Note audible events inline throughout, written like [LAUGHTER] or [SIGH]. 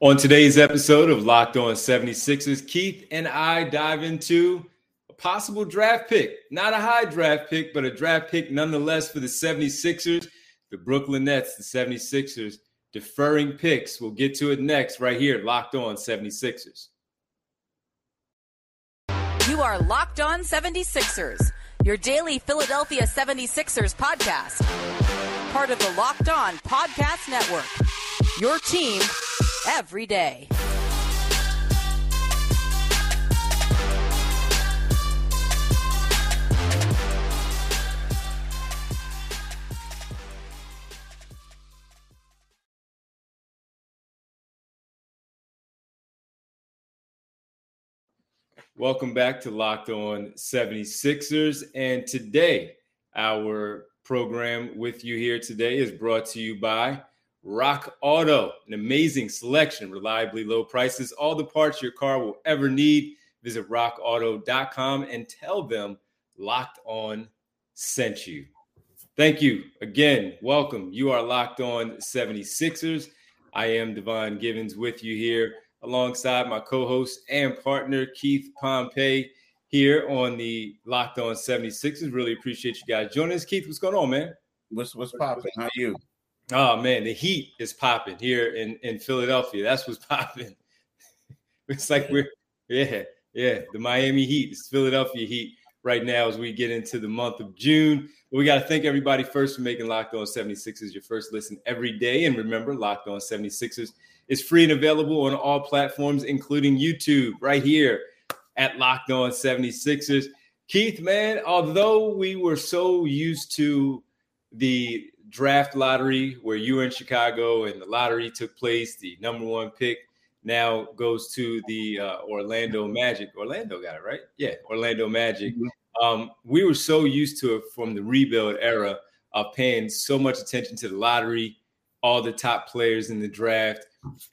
On today's episode of Locked On 76ers, Keith and I dive into a possible draft pick. Not a high draft pick, but a draft pick nonetheless for the 76ers, the Brooklyn Nets, the 76ers, deferring picks. We'll get to it next, right here, Locked On 76ers. You are Locked On 76ers, your daily Philadelphia 76ers podcast. Part of the Locked On Podcast Network. Your team every day. Welcome back to Locked On 76ers. And today, our program with you here today is brought to you by Rock Auto, an amazing selection, reliably low prices, all the parts your car will ever need. Visit rockauto.com and tell them Locked On sent you. Thank you again. Welcome. You are Locked On 76ers. I am Devon Givens with you here alongside my co-host and partner Keith Pompey here on the Locked On 76ers. Really appreciate you guys joining us. Keith, what's going on, man? What's what's popping? How are you? Oh man, the heat is popping here in, in Philadelphia. That's what's [LAUGHS] popping. it's like we're yeah, yeah, the Miami Heat, it's Philadelphia Heat right now as we get into the month of June. But we got to thank everybody first for making Locked On 76ers your first listen every day. And remember, Locked On 76ers is free and available on all platforms, including YouTube, right here at Locked On 76ers. Keith, man, although we were so used to the draft lottery where you were in Chicago and the lottery took place. The number one pick now goes to the uh, Orlando Magic. Orlando got it right. Yeah, Orlando Magic. Mm-hmm. Um, we were so used to it from the rebuild era of paying so much attention to the lottery, all the top players in the draft,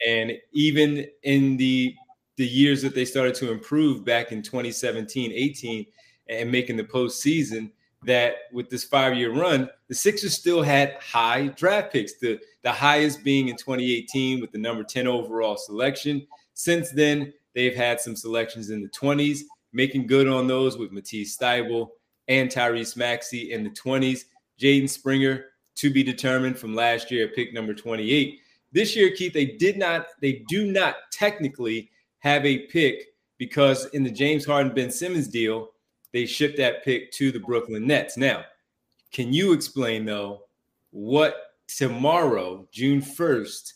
and even in the the years that they started to improve back in 2017, 18, and making the postseason that with this five year run, the Sixers still had high draft picks, the, the highest being in 2018 with the number 10 overall selection. Since then, they've had some selections in the 20s, making good on those with Matisse Thybulle and Tyrese Maxey in the 20s. Jaden Springer to be determined from last year at pick number 28. This year, Keith, they did not, they do not technically have a pick because in the James Harden Ben Simmons deal, they shipped that pick to the Brooklyn Nets. Now, can you explain though what tomorrow, June 1st,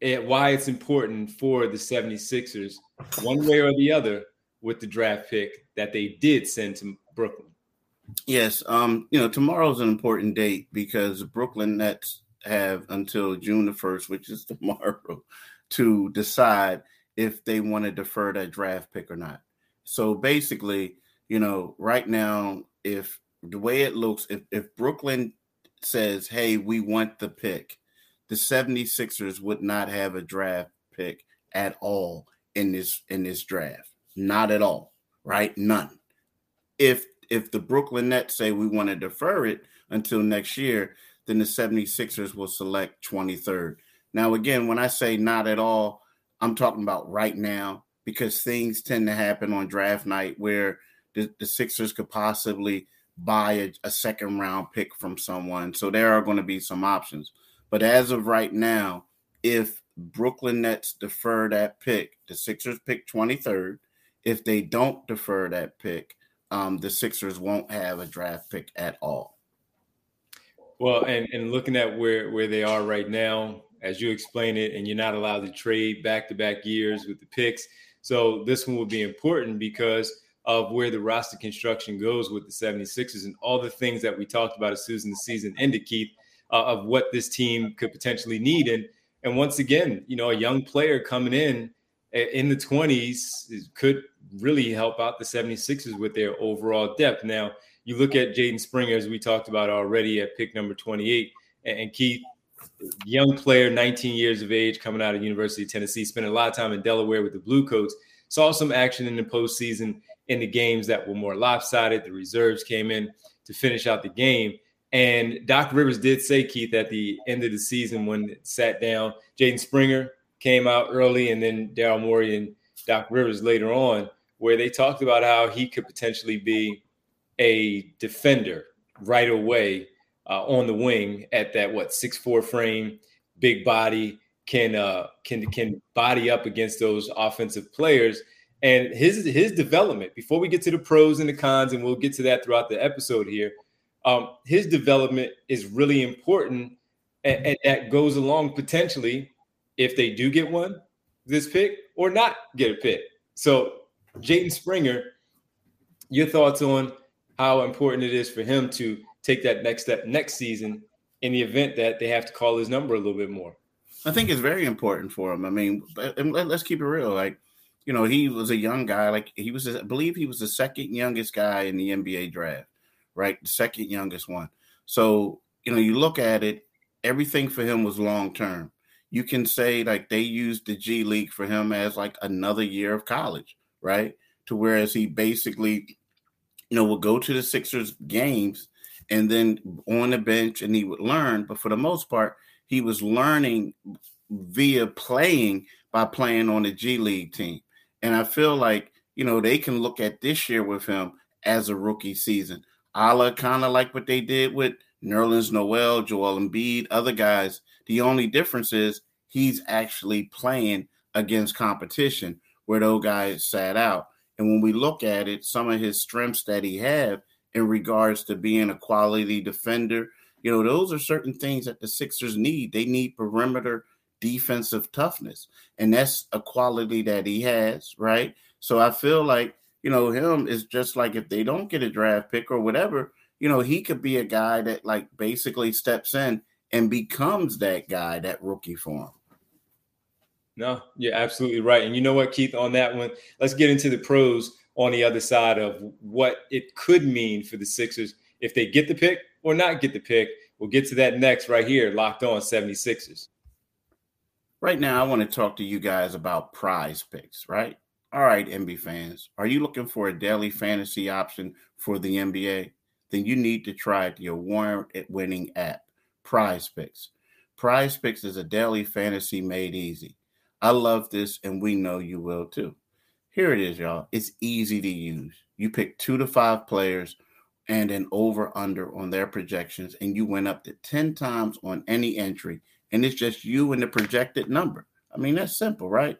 and why it's important for the 76ers, one way or the other, with the draft pick that they did send to Brooklyn? Yes, um, you know, tomorrow's an important date because Brooklyn Nets have until June the 1st, which is [LAUGHS] tomorrow, to decide if they want to defer that draft pick or not. So basically, you know, right now, if the way it looks, if, if Brooklyn says, hey, we want the pick, the 76ers would not have a draft pick at all in this in this draft. Not at all, right? None. If if the Brooklyn Nets say we want to defer it until next year, then the 76ers will select 23rd. Now, again, when I say not at all, I'm talking about right now because things tend to happen on draft night where the, the Sixers could possibly buy a, a second round pick from someone. So there are going to be some options. But as of right now, if Brooklyn Nets defer that pick, the Sixers pick 23rd. If they don't defer that pick, um, the Sixers won't have a draft pick at all. Well, and, and looking at where, where they are right now, as you explain it, and you're not allowed to trade back to back years with the picks. So this one will be important because of where the roster construction goes with the 76ers and all the things that we talked about as soon as the season ended, Keith, uh, of what this team could potentially need. And and once again, you know, a young player coming in in the 20s could really help out the 76ers with their overall depth. Now, you look at Jaden Springer, as we talked about already at pick number 28, and Keith, young player, 19 years of age, coming out of University of Tennessee, spent a lot of time in Delaware with the Bluecoats, saw some action in the postseason in the games that were more lopsided. The reserves came in to finish out the game. And Doc Rivers did say, Keith, at the end of the season when it sat down, Jaden Springer came out early, and then Daryl Morey and Doc Rivers later on, where they talked about how he could potentially be a defender right away uh, on the wing at that what six four frame, big body, can uh, can can body up against those offensive players. And his his development before we get to the pros and the cons, and we'll get to that throughout the episode here. Um, his development is really important, and, and that goes along potentially if they do get one this pick or not get a pick. So, Jaden Springer, your thoughts on how important it is for him to take that next step next season in the event that they have to call his number a little bit more? I think it's very important for him. I mean, let's keep it real. Like, you know, he was a young guy. Like, he was, I believe, he was the second youngest guy in the NBA draft, right? The second youngest one. So, you know, you look at it, everything for him was long term you can say like they used the G League for him as like another year of college, right? To whereas he basically, you know, would go to the Sixers games and then on the bench and he would learn. But for the most part, he was learning via playing by playing on the G League team. And I feel like, you know, they can look at this year with him as a rookie season. A la kind of like what they did with Nerlens Noel, Joel Embiid, other guys the only difference is he's actually playing against competition where those guys sat out. And when we look at it, some of his strengths that he have in regards to being a quality defender, you know, those are certain things that the Sixers need. They need perimeter defensive toughness. And that's a quality that he has, right? So I feel like, you know, him is just like if they don't get a draft pick or whatever, you know, he could be a guy that like basically steps in and becomes that guy, that rookie for him. No, you're absolutely right. And you know what, Keith, on that one, let's get into the pros on the other side of what it could mean for the Sixers if they get the pick or not get the pick. We'll get to that next right here, locked on 76ers. Right now, I want to talk to you guys about prize picks, right? All right, NBA fans, are you looking for a daily fantasy option for the NBA? Then you need to try the award winning app. Prize Picks. Prize Picks is a daily fantasy made easy. I love this, and we know you will too. Here it is, y'all. It's easy to use. You pick two to five players and an over under on their projections, and you win up to 10 times on any entry, and it's just you and the projected number. I mean, that's simple, right?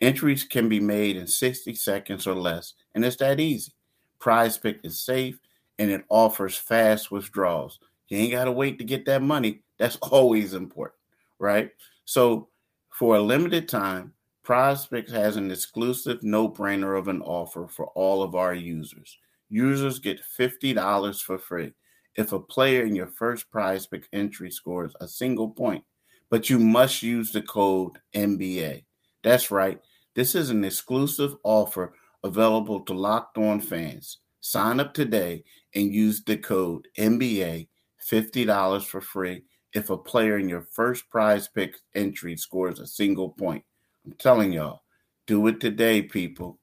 Entries can be made in 60 seconds or less, and it's that easy. Prize Pick is safe and it offers fast withdrawals. You ain't got to wait to get that money. That's [LAUGHS] always important, right? So, for a limited time, Prize has an exclusive no brainer of an offer for all of our users. Users get $50 for free if a player in your first prize pick entry scores a single point, but you must use the code NBA. That's right, this is an exclusive offer available to locked on fans. Sign up today and use the code NBA $50 for free if a player in your first prize pick entry scores a single point. I'm telling y'all, do it today, people.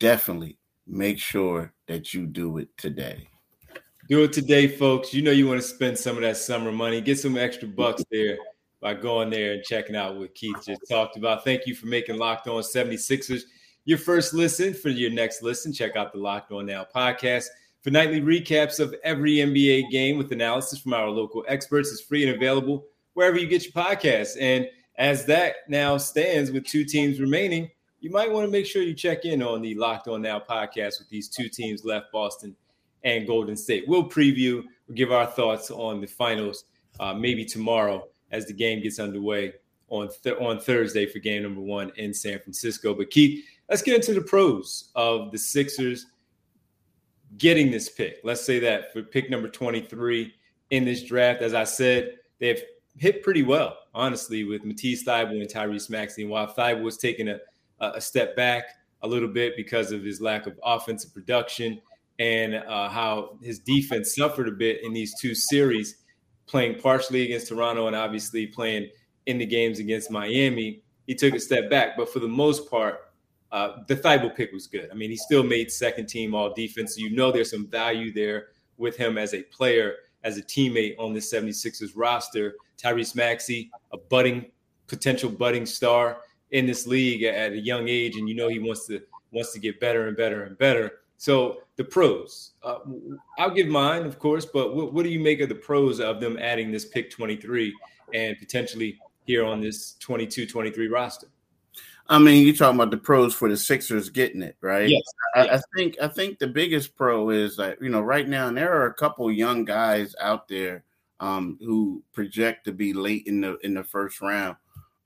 Definitely make sure that you do it today. Do it today, folks. You know you want to spend some of that summer money. Get some extra bucks there by going there and checking out what Keith just talked about. Thank you for making Locked On 76ers your first listen. For your next listen, check out the Locked On Now podcast. For nightly recaps of every NBA game with analysis from our local experts, is free and available wherever you get your podcasts. And as that now stands with two teams remaining, you might want to make sure you check in on the Locked On Now podcast with these two teams left, Boston and Golden State. We'll preview, we'll give our thoughts on the finals uh, maybe tomorrow as the game gets underway on th- on Thursday for game number one in San Francisco. But Keith, let's get into the pros of the Sixers getting this pick. Let's say that for pick number 23 in this draft. As I said, they've hit pretty well, honestly, with Matisse Thybulle and Tyrese Maxey. And while Thybulle was taking a, a step back a little bit because of his lack of offensive production and uh, how his defense suffered a bit in these two series, playing partially against Toronto and obviously playing in the games against Miami, he took a step back. But for the most part, uh, the Thybulle pick was good. I mean, he still made second team all defense. So you know there's some value there with him as a player, as a teammate on the 76ers roster. Tyrese Maxey, a budding, potential budding star in this league at a young age, and you know he wants to wants to get better and better and better. So the pros, uh, I'll give mine, of course, but what, what, do you make of the pros of them adding this pick 23 and potentially here on this 22-23 roster? I mean, you're talking about the pros for the Sixers getting it, right? Yes. I, I think I think the biggest pro is that you know right now, and there are a couple young guys out there um, who project to be late in the in the first round,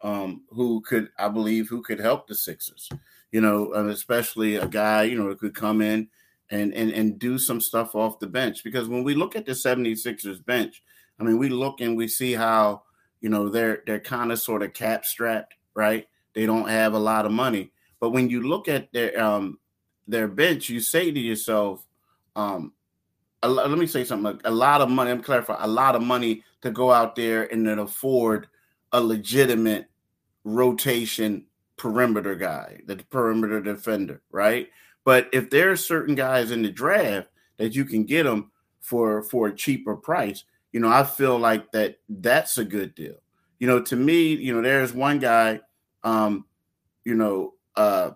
um, who could I believe who could help the Sixers. You know, especially a guy you know who could come in and and and do some stuff off the bench because when we look at the 76ers bench, I mean, we look and we see how you know they're they're kind of sort of cap strapped, right? They don't have a lot of money, but when you look at their um their bench, you say to yourself, um, let me say something. A lot of money. I'm clarifying. A lot of money to go out there and then afford a legitimate rotation perimeter guy, the perimeter defender, right? But if there are certain guys in the draft that you can get them for for a cheaper price, you know, I feel like that that's a good deal. You know, to me, you know, there's one guy, um, you know, uh,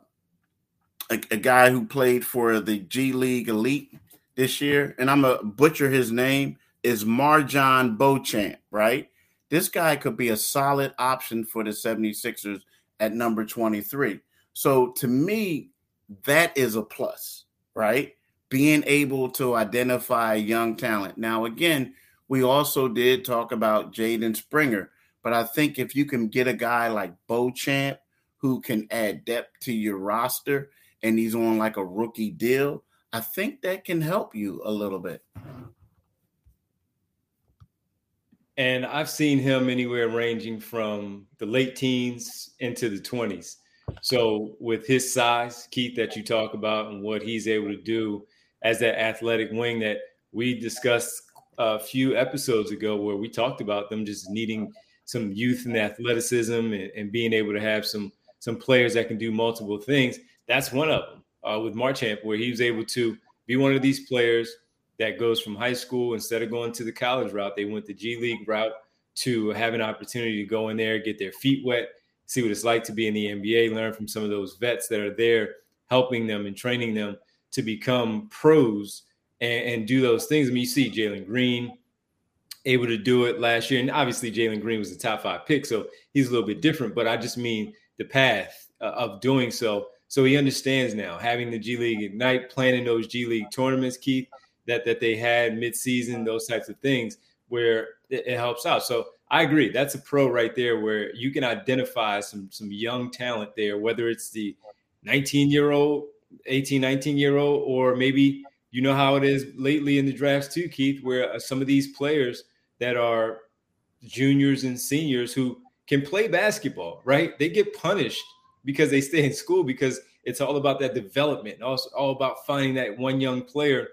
a, a guy who played for the G League Ignite this year, and I'm a butcher his name, is MarJon Beauchamp, right? This guy could be a solid option for the 76ers at number 23. So to me, that is a plus, right? Being able to identify young talent. Now, again, we also did talk about Jaden Springer, but I think if you can get a guy like Beauchamp who can add depth to your roster and he's on like a rookie deal, I think that can help you a little bit. And I've seen him anywhere ranging from the late teens into the 20s. So, with his size, Keith, that you talk about, and what he's able to do as that athletic wing that we discussed a few episodes ago, where we talked about them just needing some youth and athleticism and, and being able to have some some players that can do multiple things. That's one of them uh, with MarJon, where he was able to be one of these players that goes from high school instead of going to the college route, they went the G League route to have an opportunity to go in there, get their feet wet, see what it's like to be in the NBA, learn from some of those vets that are there, helping them and training them to become pros and, and do those things. I mean, you see Jalen Green able to do it last year, and obviously Jalen Green was the top five pick, so he's a little bit different. But I just mean the path uh, of doing so so he understands now having the G League Ignite, planning those G League tournaments, Keith, that that they had midseason, those types of things where it, it helps out. So I agree. That's a pro right there where you can identify some some young talent there, whether it's the 19 year old, 18, 19 year old, or maybe you know how it is lately in the drafts too, Keith, where uh, some of these players that are juniors and seniors who can play basketball, right? They get punished because they stay in school because it's all about that development. Also, all about finding that one young player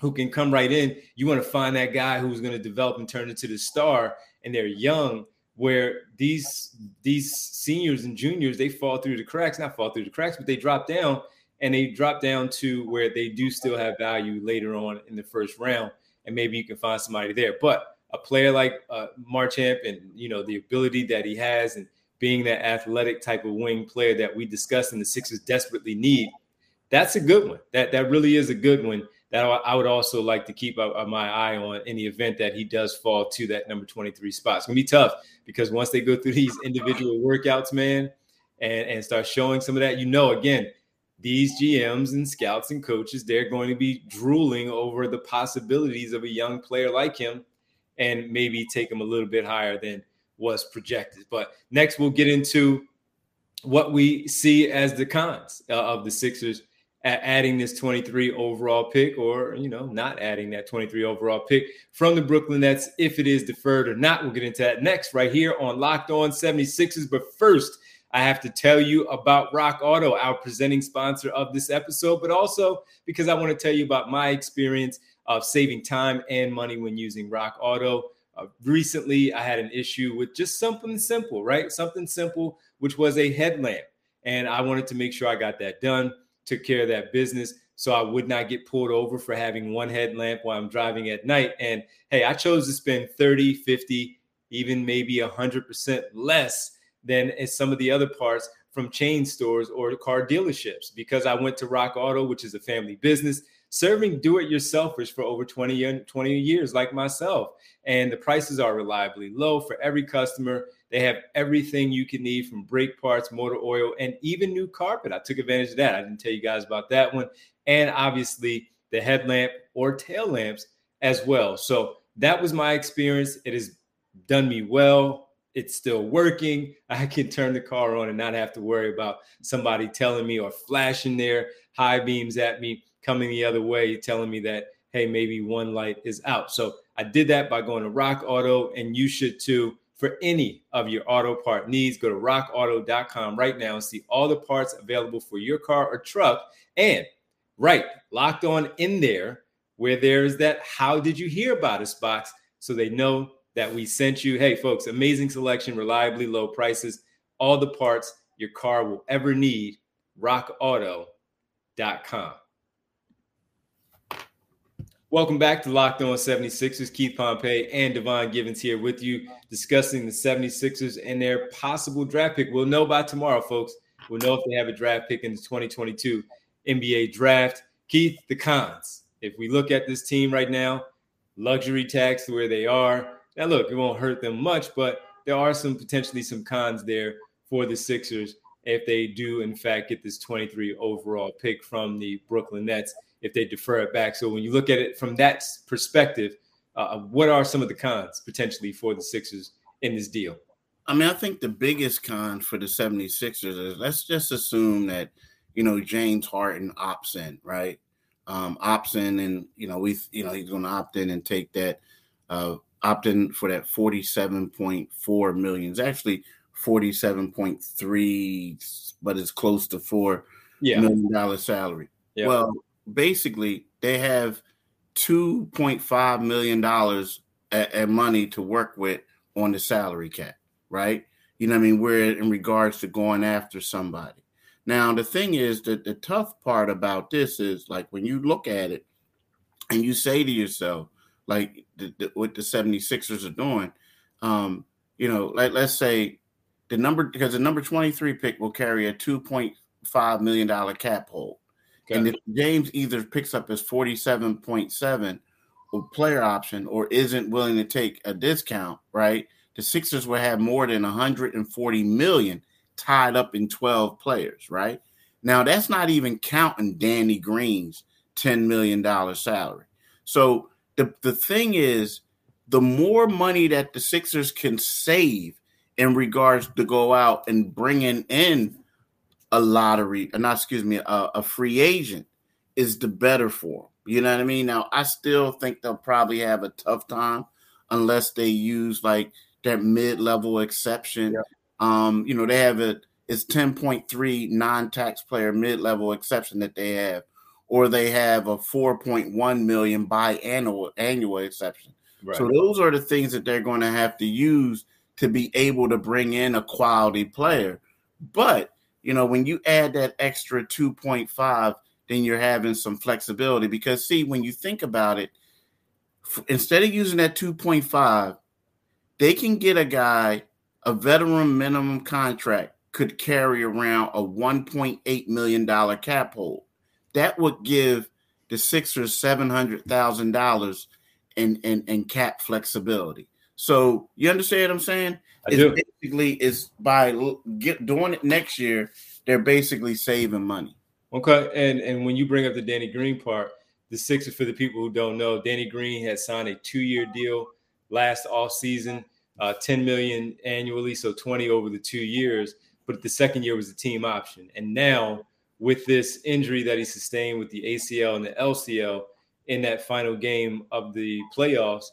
who can come right in. You want to find that guy who's going to develop and turn into the star, and they're young. Where these these seniors and juniors they fall through the cracks, not fall through the cracks, but they drop down and they drop down to where they do still have value later on in the first round, and maybe you can find somebody there. But a player like uh, MarJon and you know the ability that he has and being that athletic type of wing player that we discussed and the Sixers desperately need. That's a good one. That that really is a good one that I would also like to keep my eye on in the event that he does fall to that number 23 spot. It's gonna be tough because once they go through these individual workouts, man, and, and start showing some of that, you know, again, these GMs and scouts and coaches, they're going to be drooling over the possibilities of a young player like him and maybe take him a little bit higher than – was projected. But next, we'll get into what we see as the cons uh, of the Sixers adding this 23 overall pick or you know not adding that 23 overall pick from the Brooklyn Nets if it is deferred or not we'll get into that next right here on Locked On 76ers but first I have to tell you about Rock Auto our presenting sponsor of this episode but also because I want to tell you about my experience of saving time and money when using Rock Auto uh, recently, I had an issue with just something simple, right? Something simple, which was a headlamp. And I wanted to make sure I got that done, took care of that business so I would not get pulled over for having one headlamp while I'm driving at night. And hey, I chose to spend 30, 50, even maybe 100% less than eh, some of the other parts from chain stores or car dealerships because I went to Rock Auto, which is a family business serving do-it-yourselfers for over 20, 20 years like myself and the prices are reliably low for every customer they have everything you can need from brake parts motor oil and even new carpet. I took advantage of that. I didn't tell you guys about that one. And obviously the headlamp or tail lamps as well. So that was my experience. It has done me well. It's still working. [LAUGHS] I can turn the car on and not have to worry about somebody telling me or flashing their high beams at me coming the other way, telling me that, hey, maybe one light is out. So I did that by going to Rock Auto, and you should too. For any of your auto part needs, go to rockauto.com right now and see all the parts available for your car or truck. And right, locked on in there where there's that how did you hear about us box so they know that we sent you. Hey, folks, amazing selection, reliably low prices, all the parts your car will ever need. RockAuto.com. Welcome back to Locked On 76ers. Keith Pompey and Devon Givens here with you discussing the 76ers and their possible draft pick. We'll know by tomorrow, folks. We'll know if they have a draft pick in the 2022 NBA draft. Keith, the cons. If we look at this team right now, luxury tax where they are. Now, look, it won't hurt them much, but there are some potentially some cons there for the Sixers if they do, in fact, get this 23 overall pick from the Brooklyn Nets if they defer it back. So when you look at it from that perspective, uh, what are some of the cons potentially for the Sixers in this deal? I mean, I think the biggest con for the 76ers is let's just assume that, you know, James Harden opts in, right? Um, opts in and, you know, we, you know, he's going to opt in and take that, uh, opt in for that 47.4 million. It's actually 47.3, but it's close to four yeah. million dollar salary. Yeah. Well, basically they have two point five million dollars at money to work with on the salary cap, right? You know what I mean? We're in regards to going after somebody. Now the thing is that the tough part about this is like when you look at it and you say to yourself, like the, the, what the 76ers are doing, um, you know, like let's say the number because the number 23 pick will carry a 2.5 million dollar cap hold. Okay. And if James either picks up his 47.7 or player option or isn't willing to take a discount, right? The Sixers will have more than 140 million tied up in 12 players, right? Now that's not even counting Danny Green's $10 million salary. So the, the thing is, the more money that the Sixers can save in regards to go out and bringing in a lottery, or uh, not excuse me, a, a free agent is the better for them. You know what I mean? Now, I still think they'll probably have a tough time unless they use like that mid-level exception. Yeah. Um, you know, they have a it's 10.3 non-tax player mid-level exception that they have, or they have a 4.1 million biannual annual annual exception. Right. So those are the things that they're going to have to use to be able to bring in a quality player. But you know, when you add that extra 2.5, then you're having some flexibility because see, when you think about it, instead of using that 2.5, they can get a guy, a veteran minimum contract could carry around a 1.8 million dollar cap hold. That would give the Sixers seven hundred thousand dollars in, in in cap flexibility. So you understand what I'm saying? I it's do. basically is by get doing it next year, they're basically saving money. Okay, and and when you bring up the Danny Green part, the Sixers for the people who don't know, Danny Green has signed a two-year deal last off season, uh, 10 million annually, so 20 over the two years. But the second year was a team option, and now with this injury that he sustained with the ACL and the LCL in that final game of the playoffs,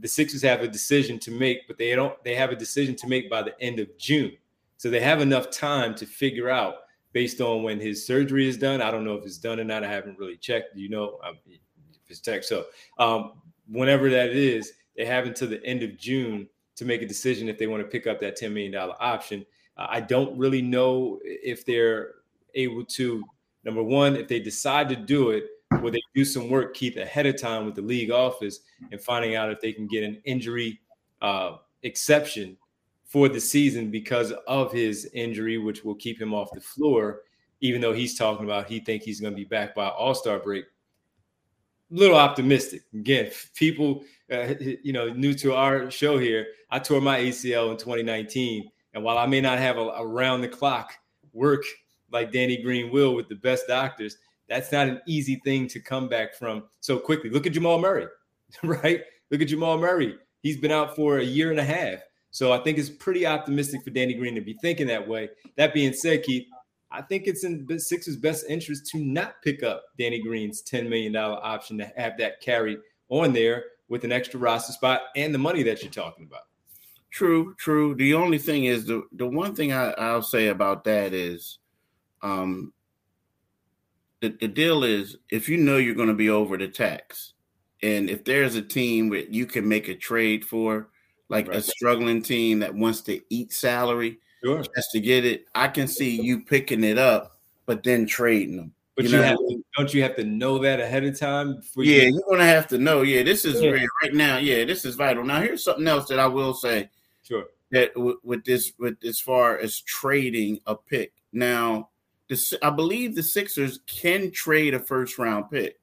the Sixers have a decision to make, but they don't. They have a decision to make by the end of June, so they have enough time to figure out based on when his surgery is done. I don't know if it's done or not. I haven't really checked. You know, if it's tech. So um, whenever that is, they have until the end of June to make a decision if they want to pick up that $10 million option. Uh, I don't really know if they're able to, number one, if they decide to do it, where they do some work, Keith, ahead of time with the league office and finding out if they can get an injury uh, exception for the season because of his injury, which will keep him off the floor, even though he's talking about he think he's going to be back by All Star break. A little optimistic. Again, people, uh, you know, new to our show here, I tore my ACL in 2019, and while I may not have a, a round the clock work like Danny Green will with the best doctors, that's not an easy thing to come back from so quickly. Look at Jamal Murray, [LAUGHS] right? Look at Jamal Murray. He's been out for a year and a half. So I think it's pretty optimistic for Danny Green to be thinking that way. That being said, Keith, I think it's in Sixers' best interest to not pick up Danny Green's $10 million option to have that carried on there with an extra roster spot and the money that you're talking about. True, true. The only thing is the the one thing I, I'll say about that is um the, the deal is if you know you're going to be over the tax, and if there's a team that you can make a trade for, like right. a struggling team that wants to eat salary sure. just to get it, I can see you picking it up, but then trading them. But you, you have to, don't you have to know that ahead of time? yeah, you- are gonna have to know. Yeah, this is yeah. right now. Yeah, this is vital. Now, here's something else that I will say. Sure. That w- with this, with as far as trading a pick. Now, the, I believe the Sixers can trade a first round pick.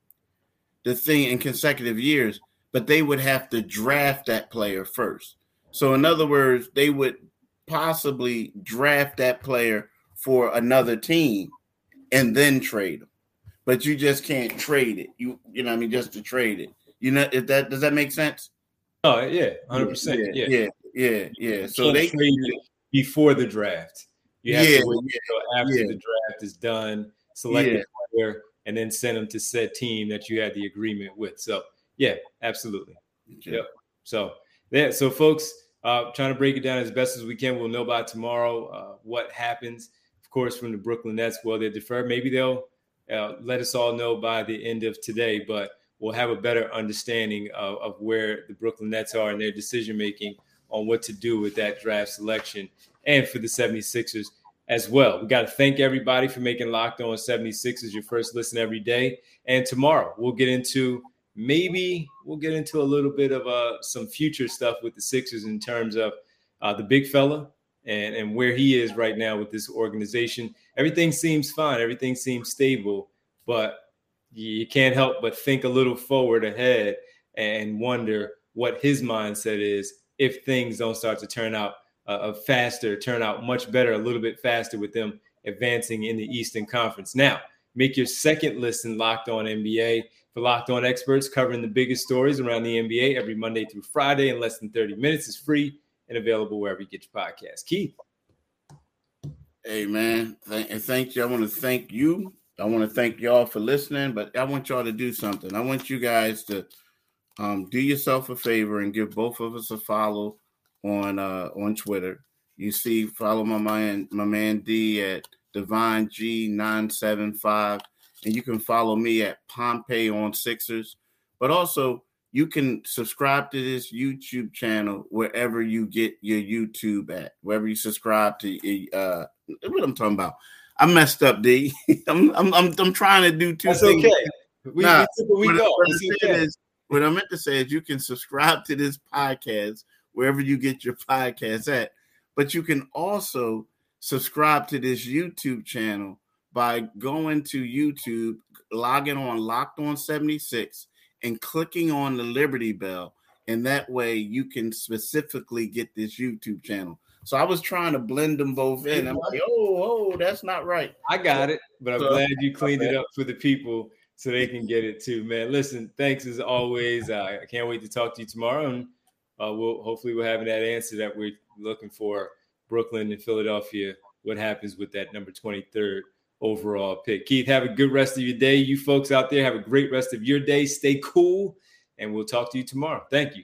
The thing in consecutive years, but they would have to draft that player first. So, in other words, they would possibly draft that player for another team and then trade them. But you just can't trade it. You you know I mean just to trade it. You know if that does that make sense? Oh yeah, hundred percent. Yeah, yeah, yeah, yeah. So they trade before the draft. You have yeah, to wait yeah, after yeah. the draft is done, select yeah. a player, and then send them to said team that you had the agreement with. So yeah, absolutely. Okay. Yep. So yeah, so folks, uh, trying to break it down as best as we can. We'll know by tomorrow uh, what happens. Of course, from the Brooklyn Nets, well, they defer. Maybe they'll uh, let us all know by the end of today, but we'll have a better understanding of, of where the Brooklyn Nets are in their decision making on what to do with that draft selection and for the 76ers as well. We got to thank everybody for making Locked On 76ers your first listen every day. And tomorrow we'll get into maybe we'll get into a little bit of uh, some future stuff with the Sixers in terms of uh, the big fella and, and where he is right now with this organization. Everything seems fine, everything seems stable, but you can't help but think a little forward ahead and wonder what his mindset is if things don't start to turn out uh, faster, turn out much better, a little bit faster with them advancing in the Eastern Conference. Now, make your second listen locked on NBA for locked on experts covering the biggest stories around the NBA every Monday through Friday in less than 30 minutes. is free and available wherever you get your podcast. Keith. Hey, man. Thank, thank you. I want to thank you. I want to thank y'all for listening, but I want y'all to do something. I want you guys to um, do yourself a favor and give both of us a follow on uh, on Twitter. You see, follow my man, my man D at Divine G nine seven five, and you can follow me at Pompey on Sixers. But also, you can subscribe to this YouTube channel wherever you get your YouTube at, wherever you subscribe to. Uh, what I'm talking about? I messed up, D. [LAUGHS] I'm, I'm I'm I'm trying to do two That's things. okay. We, nah, we what, what, okay. is, what I meant to say is you can subscribe to this podcast wherever you get your [LAUGHS] podcasts at, but you can also subscribe to this YouTube channel by going to YouTube, logging on Locked On 76 and clicking on the Liberty Bell. And that way you can specifically get this YouTube channel. So I was trying to blend them both in. I'm like, oh, oh, that's not right. I got it, but I'm so, glad you cleaned it up for the people so they can get it too, man. Listen, thanks as always. I can't wait to talk to you tomorrow, and uh, we'll hopefully we're having that answer that we're looking for. Brooklyn and Philadelphia. What happens with that number 23rd overall pick. Keith, have a good rest of your day. You folks out there have a great rest of your day. Stay cool, and we'll talk to you tomorrow. Thank you.